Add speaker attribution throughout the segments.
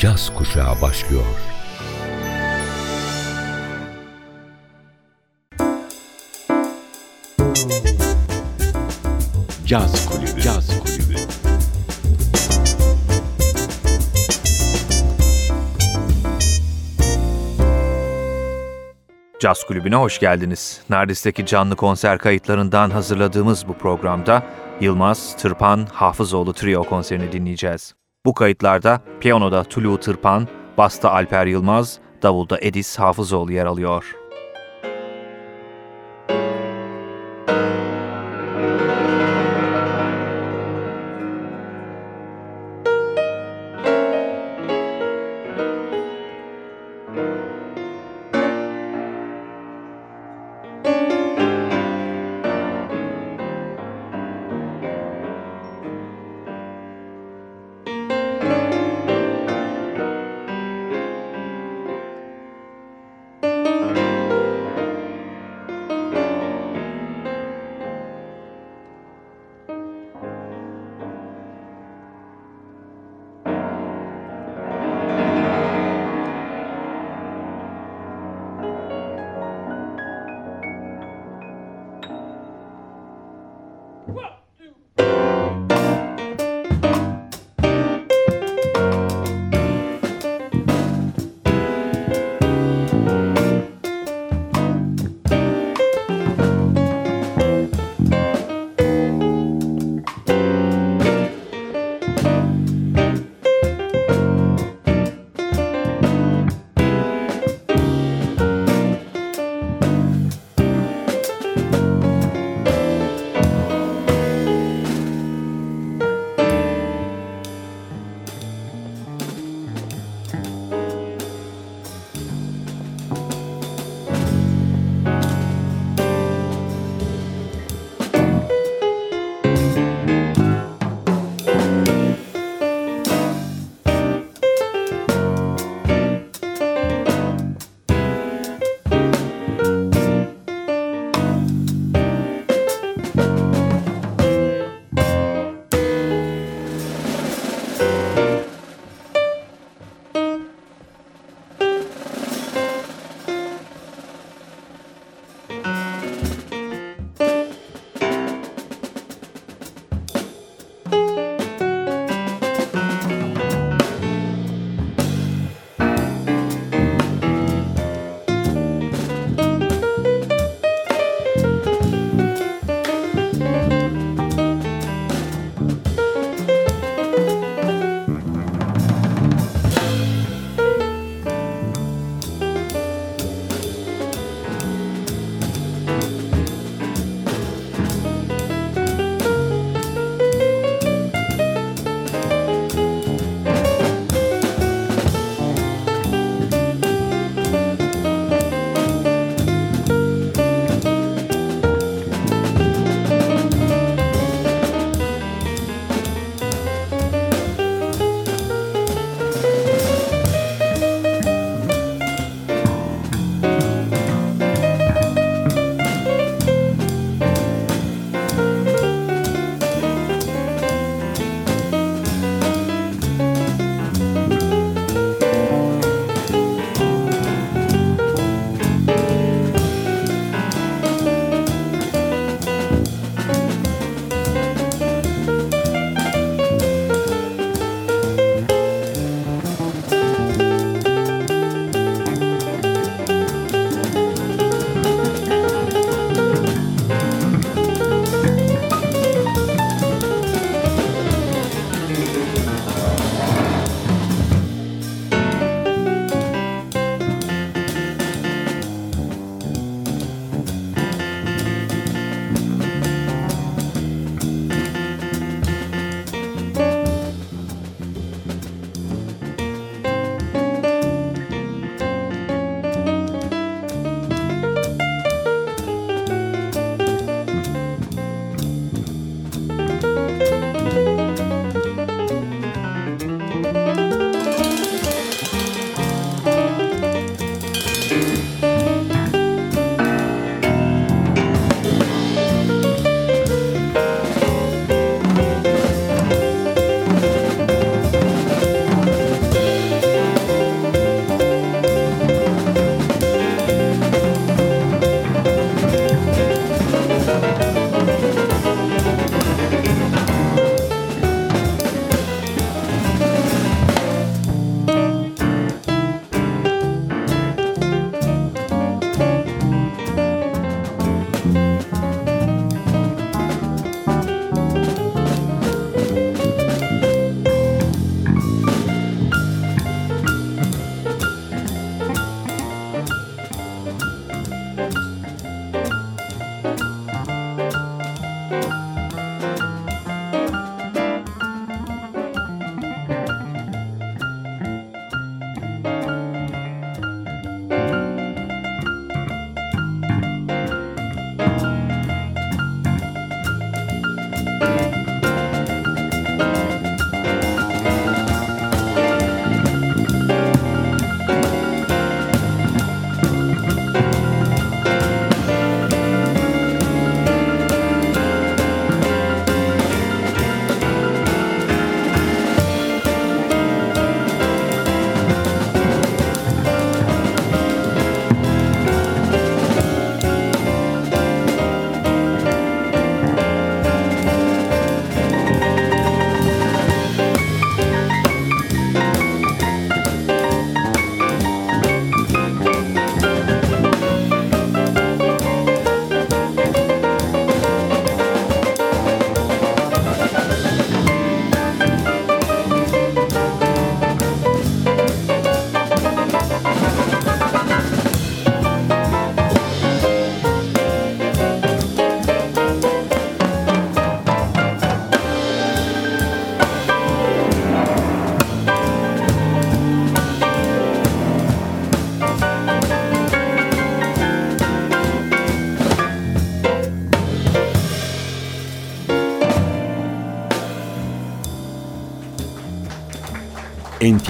Speaker 1: caz kuşağı başlıyor. Caz Kulübü. Caz Kulübü.
Speaker 2: Caz Kulübü'ne hoş geldiniz. Nardis'teki canlı konser kayıtlarından hazırladığımız bu programda Yılmaz, Tırpan, Hafızoğlu Trio konserini dinleyeceğiz. Bu kayıtlarda piyanoda Tulu Tırpan, basta Alper Yılmaz, davulda Edis Hafızoğlu yer alıyor.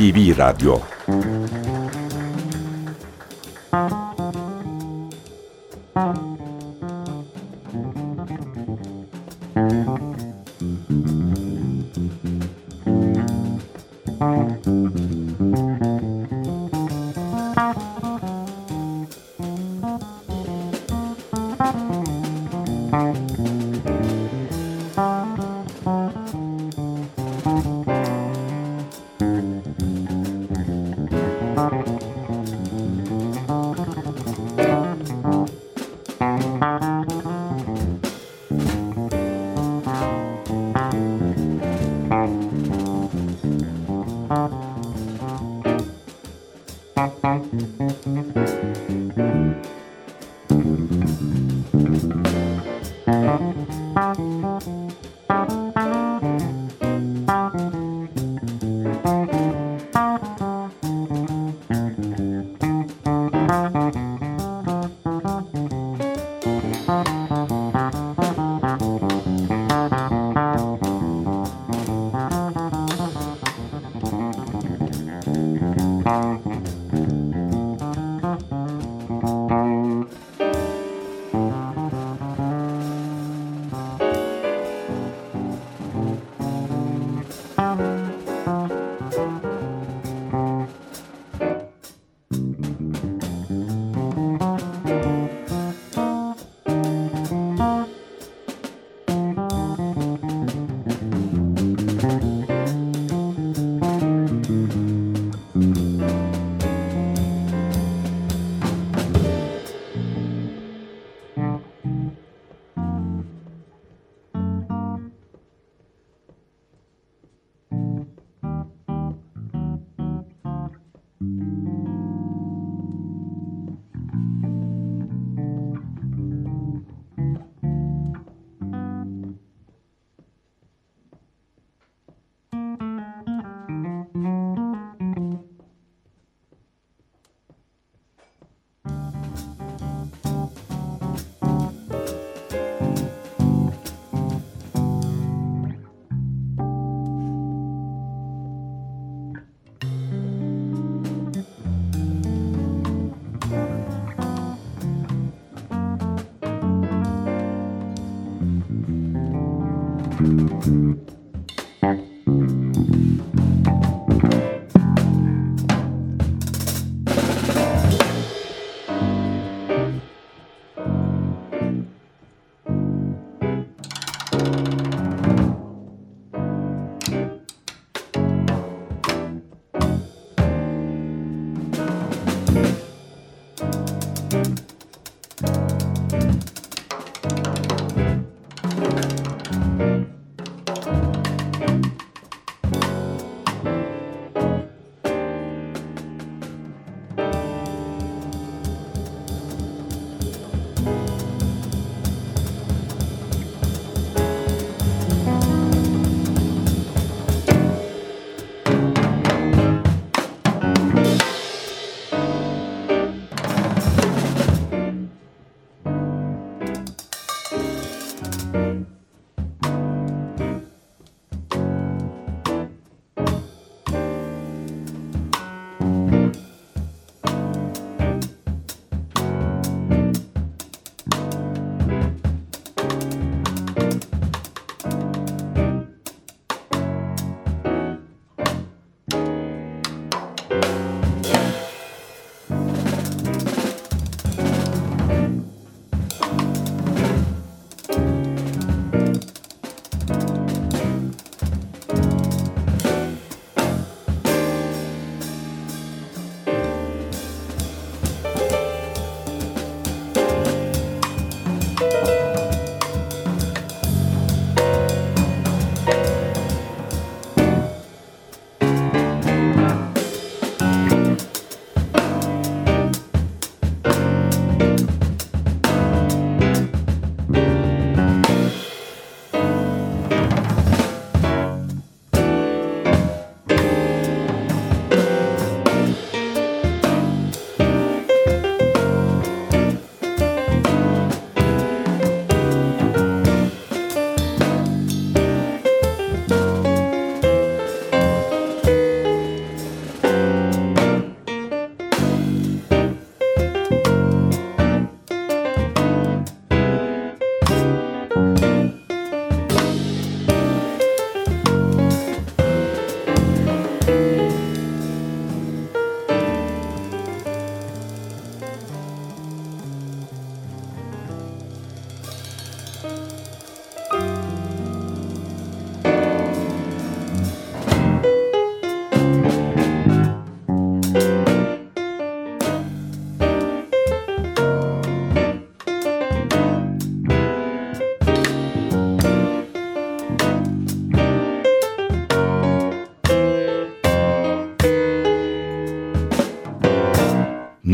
Speaker 1: NTV Radyo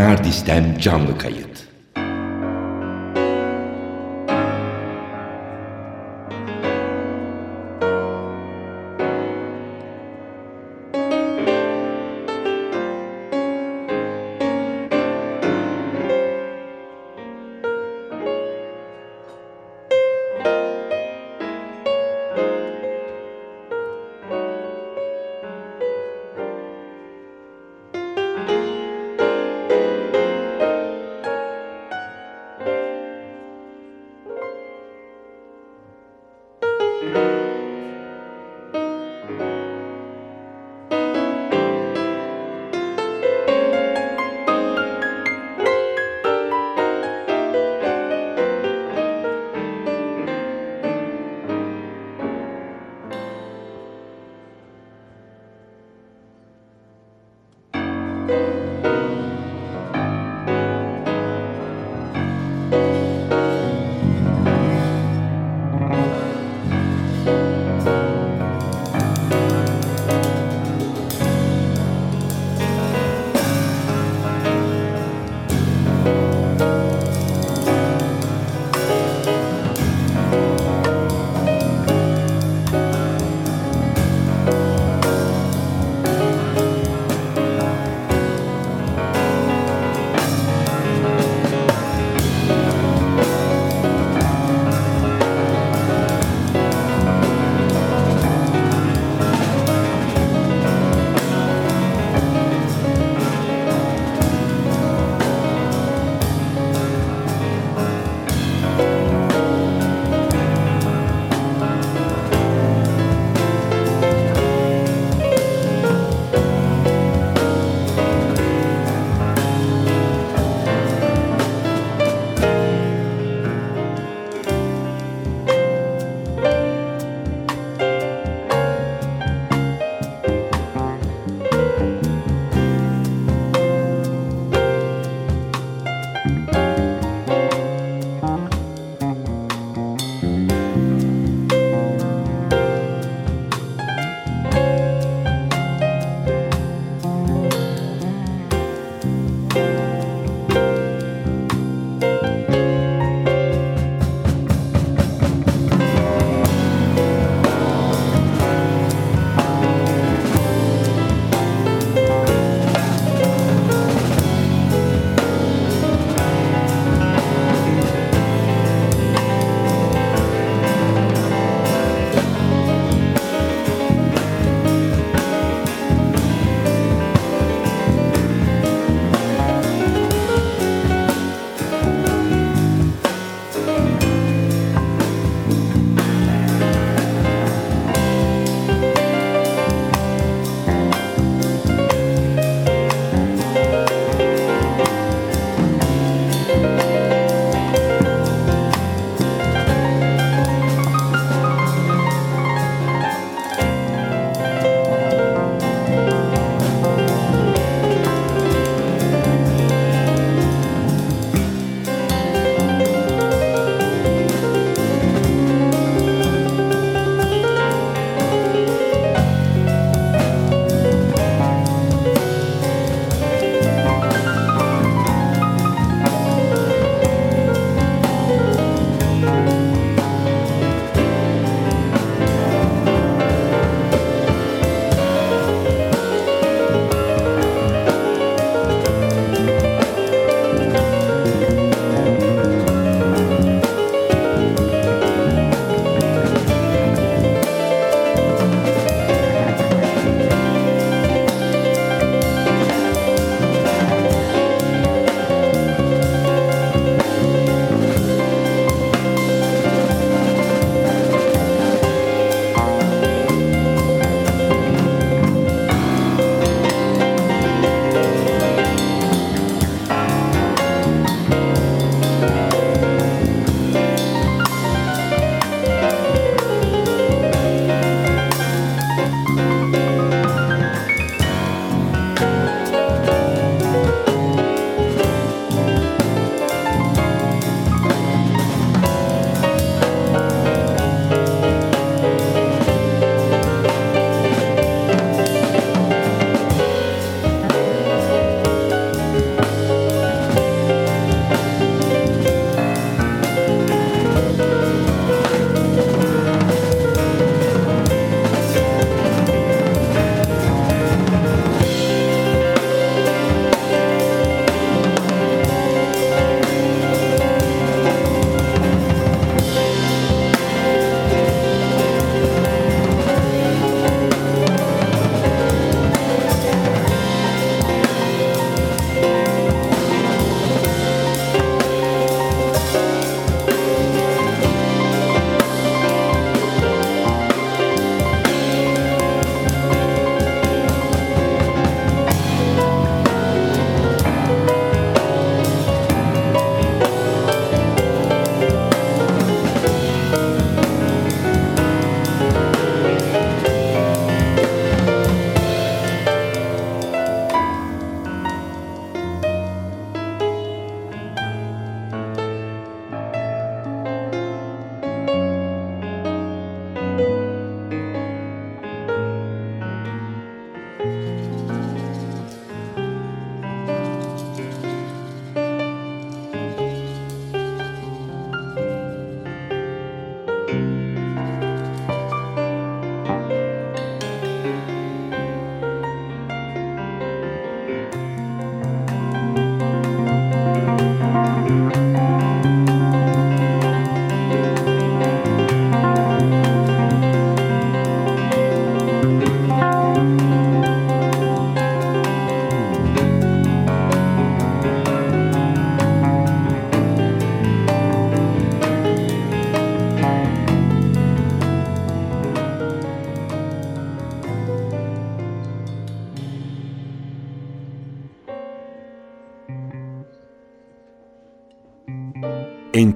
Speaker 1: Nardis'ten canlı kayıt.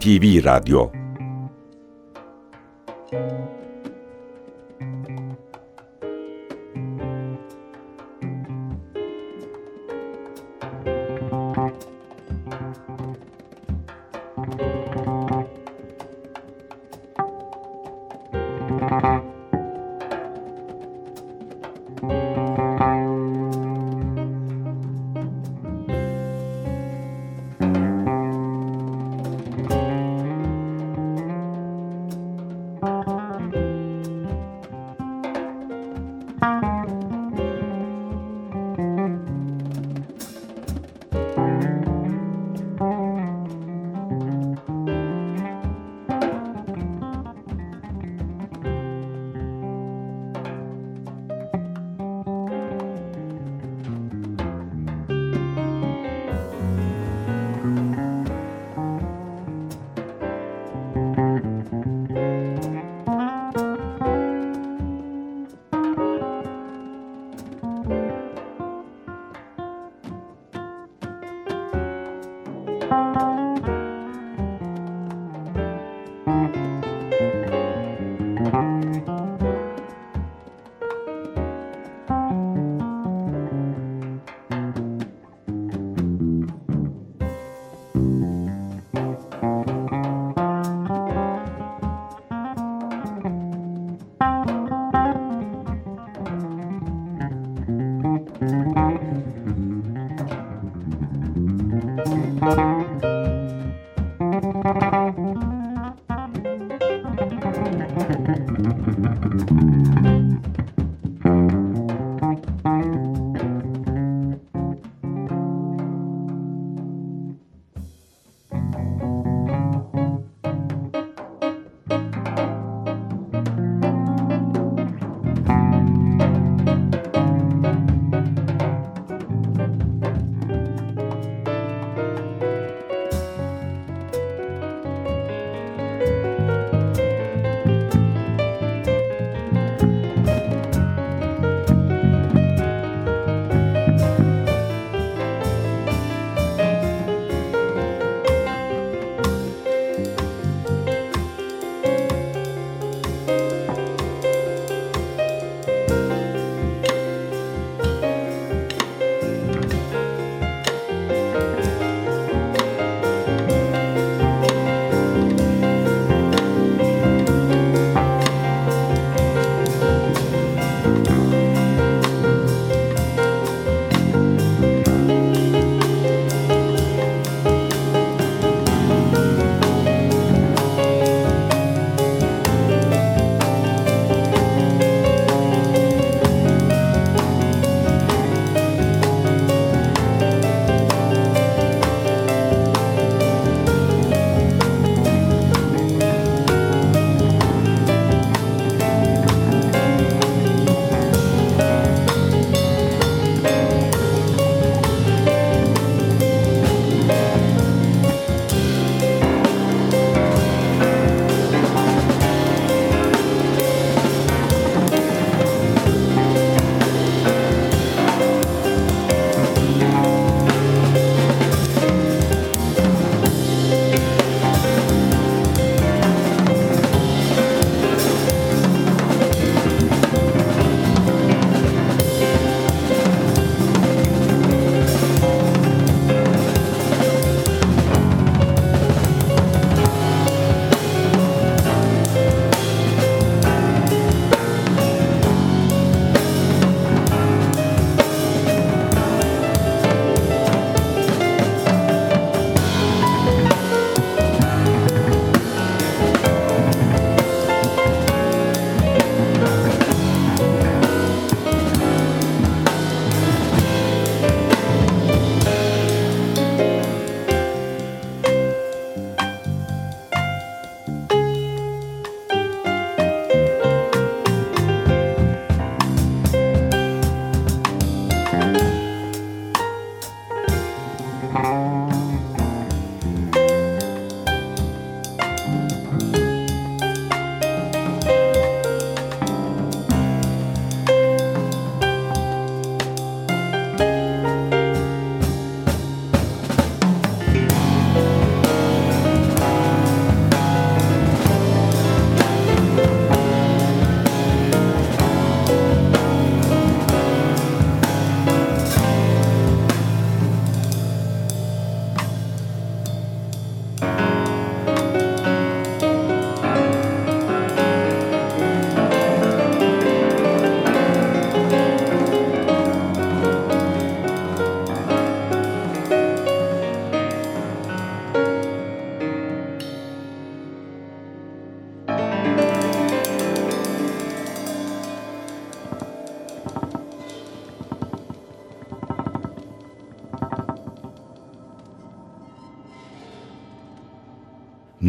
Speaker 1: NTV Radyo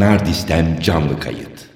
Speaker 1: Nardis'ten canlı kayıt.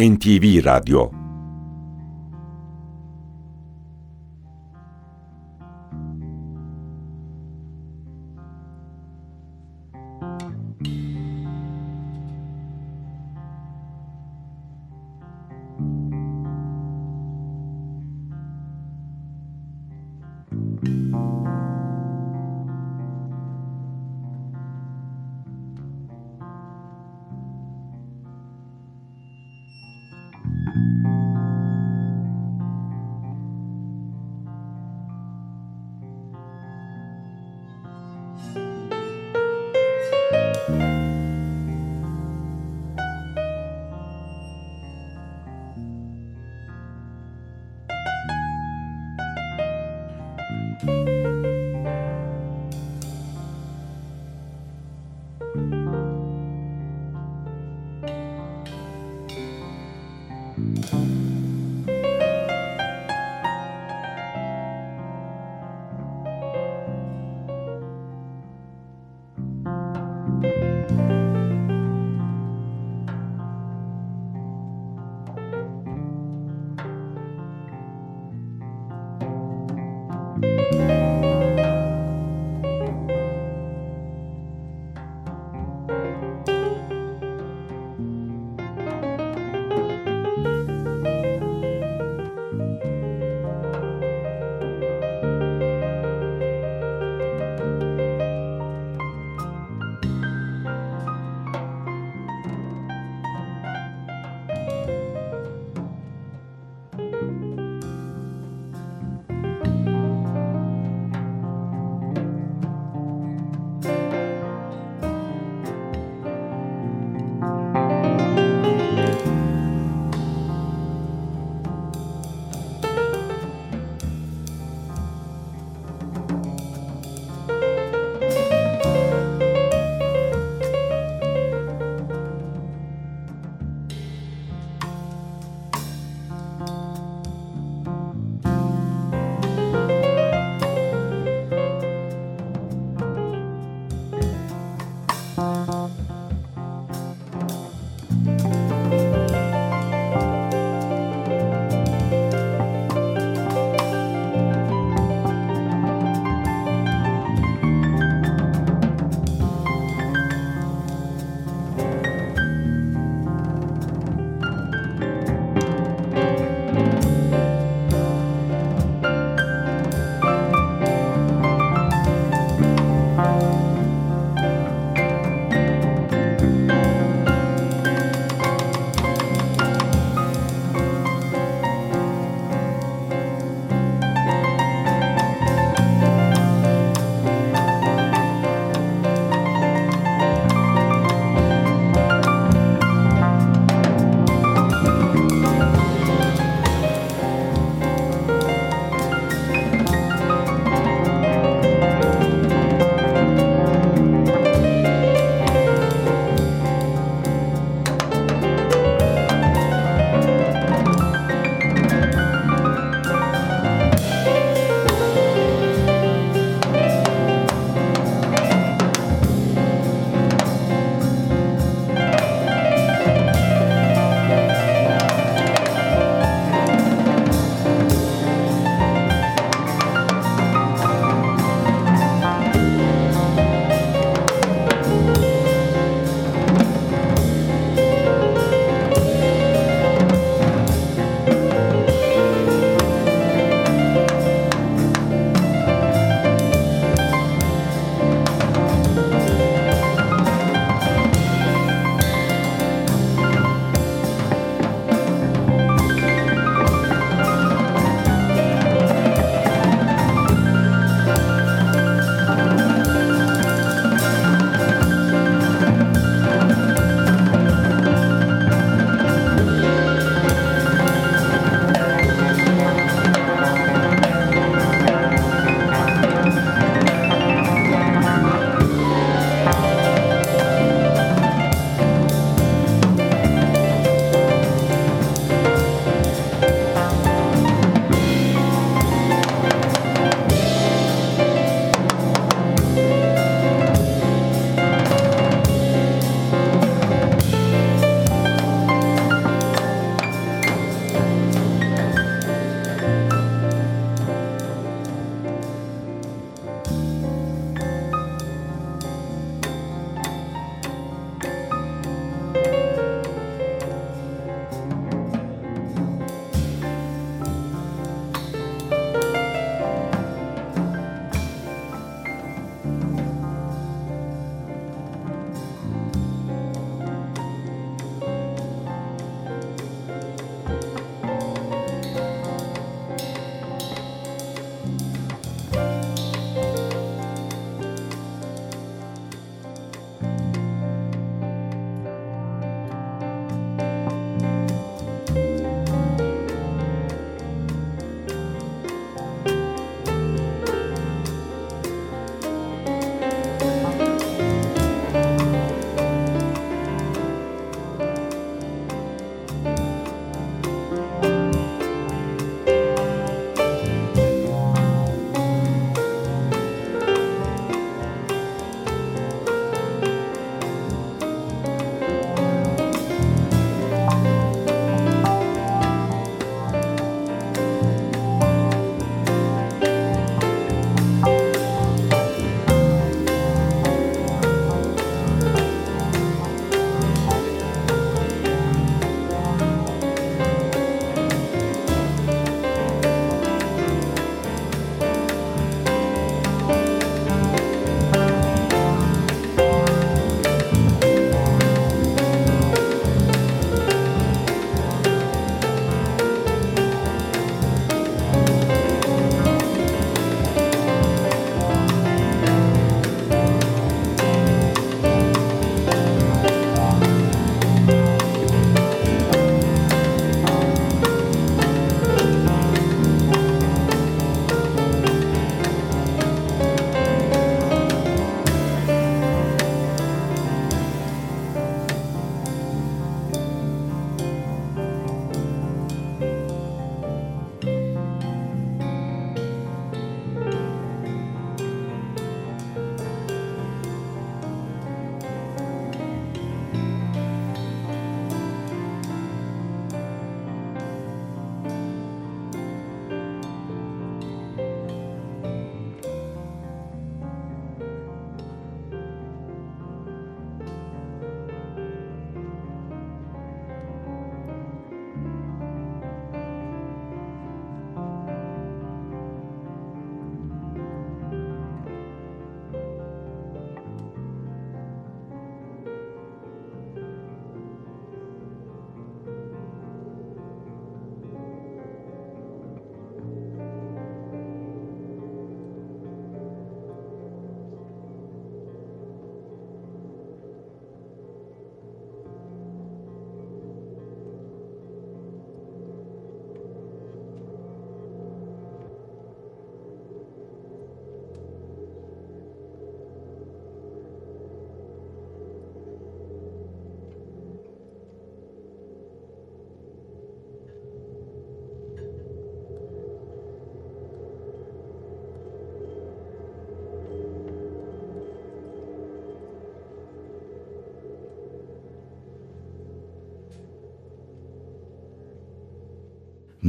Speaker 1: NTV Radyo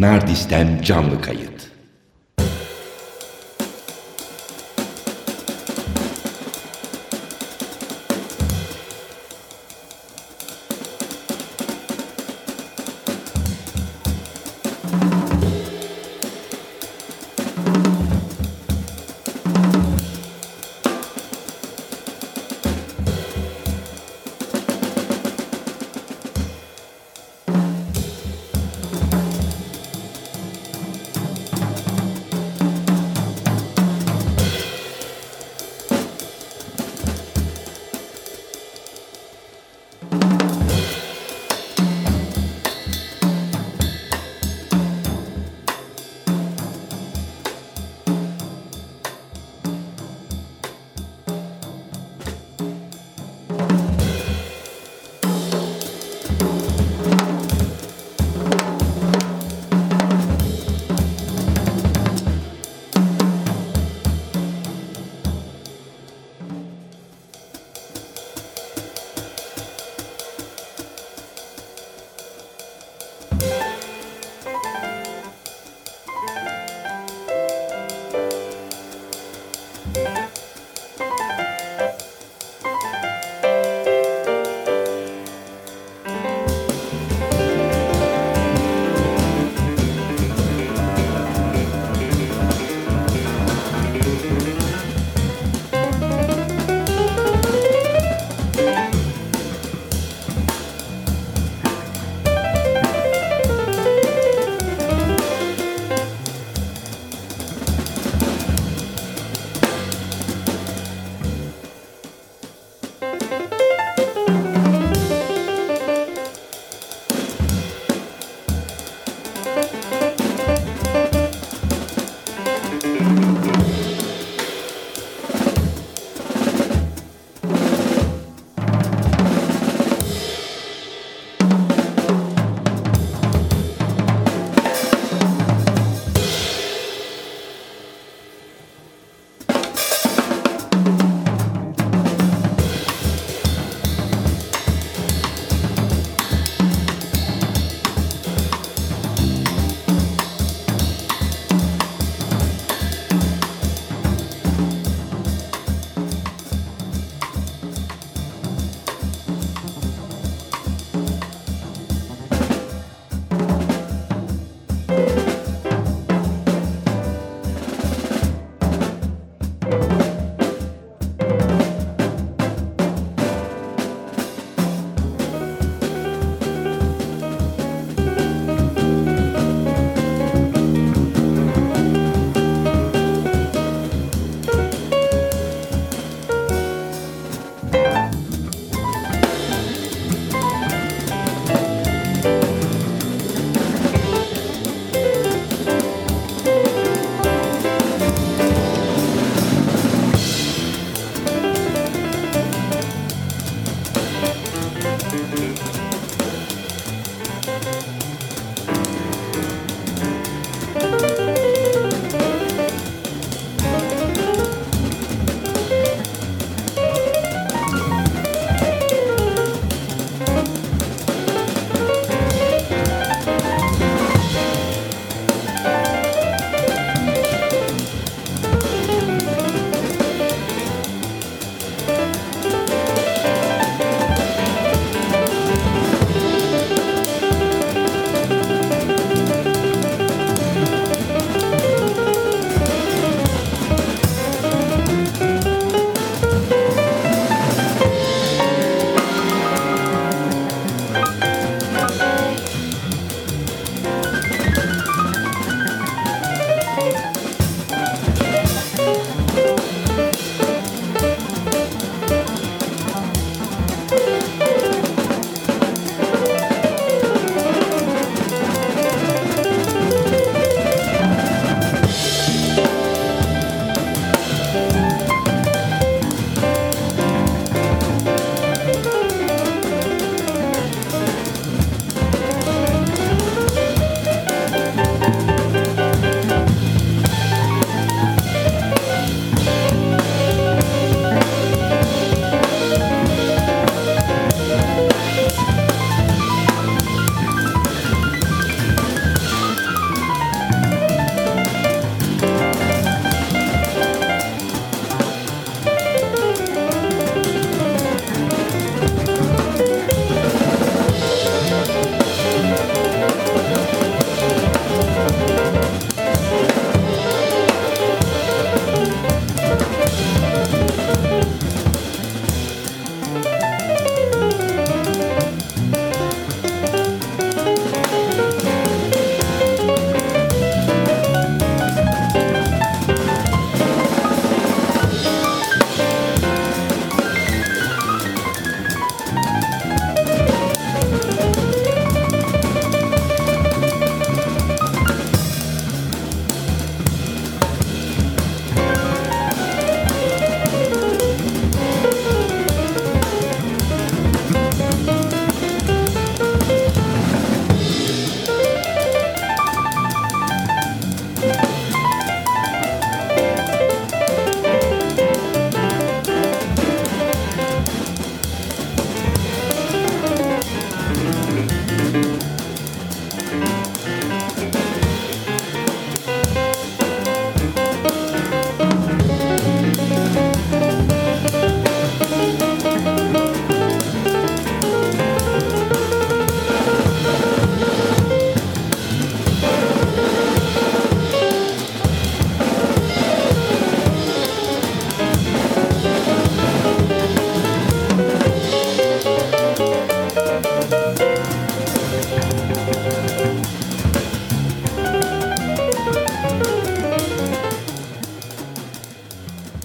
Speaker 1: Nardis'ten canlı kayıt.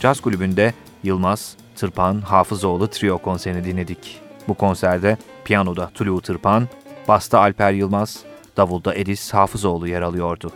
Speaker 2: Caz Kulübü'nde Yılmaz, Tırpan, Hafızoğlu trio konserini dinledik. Bu konserde piyanoda Tulu Tırpan, basta Alper Yılmaz, davulda Edis Hafızoğlu yer alıyordu.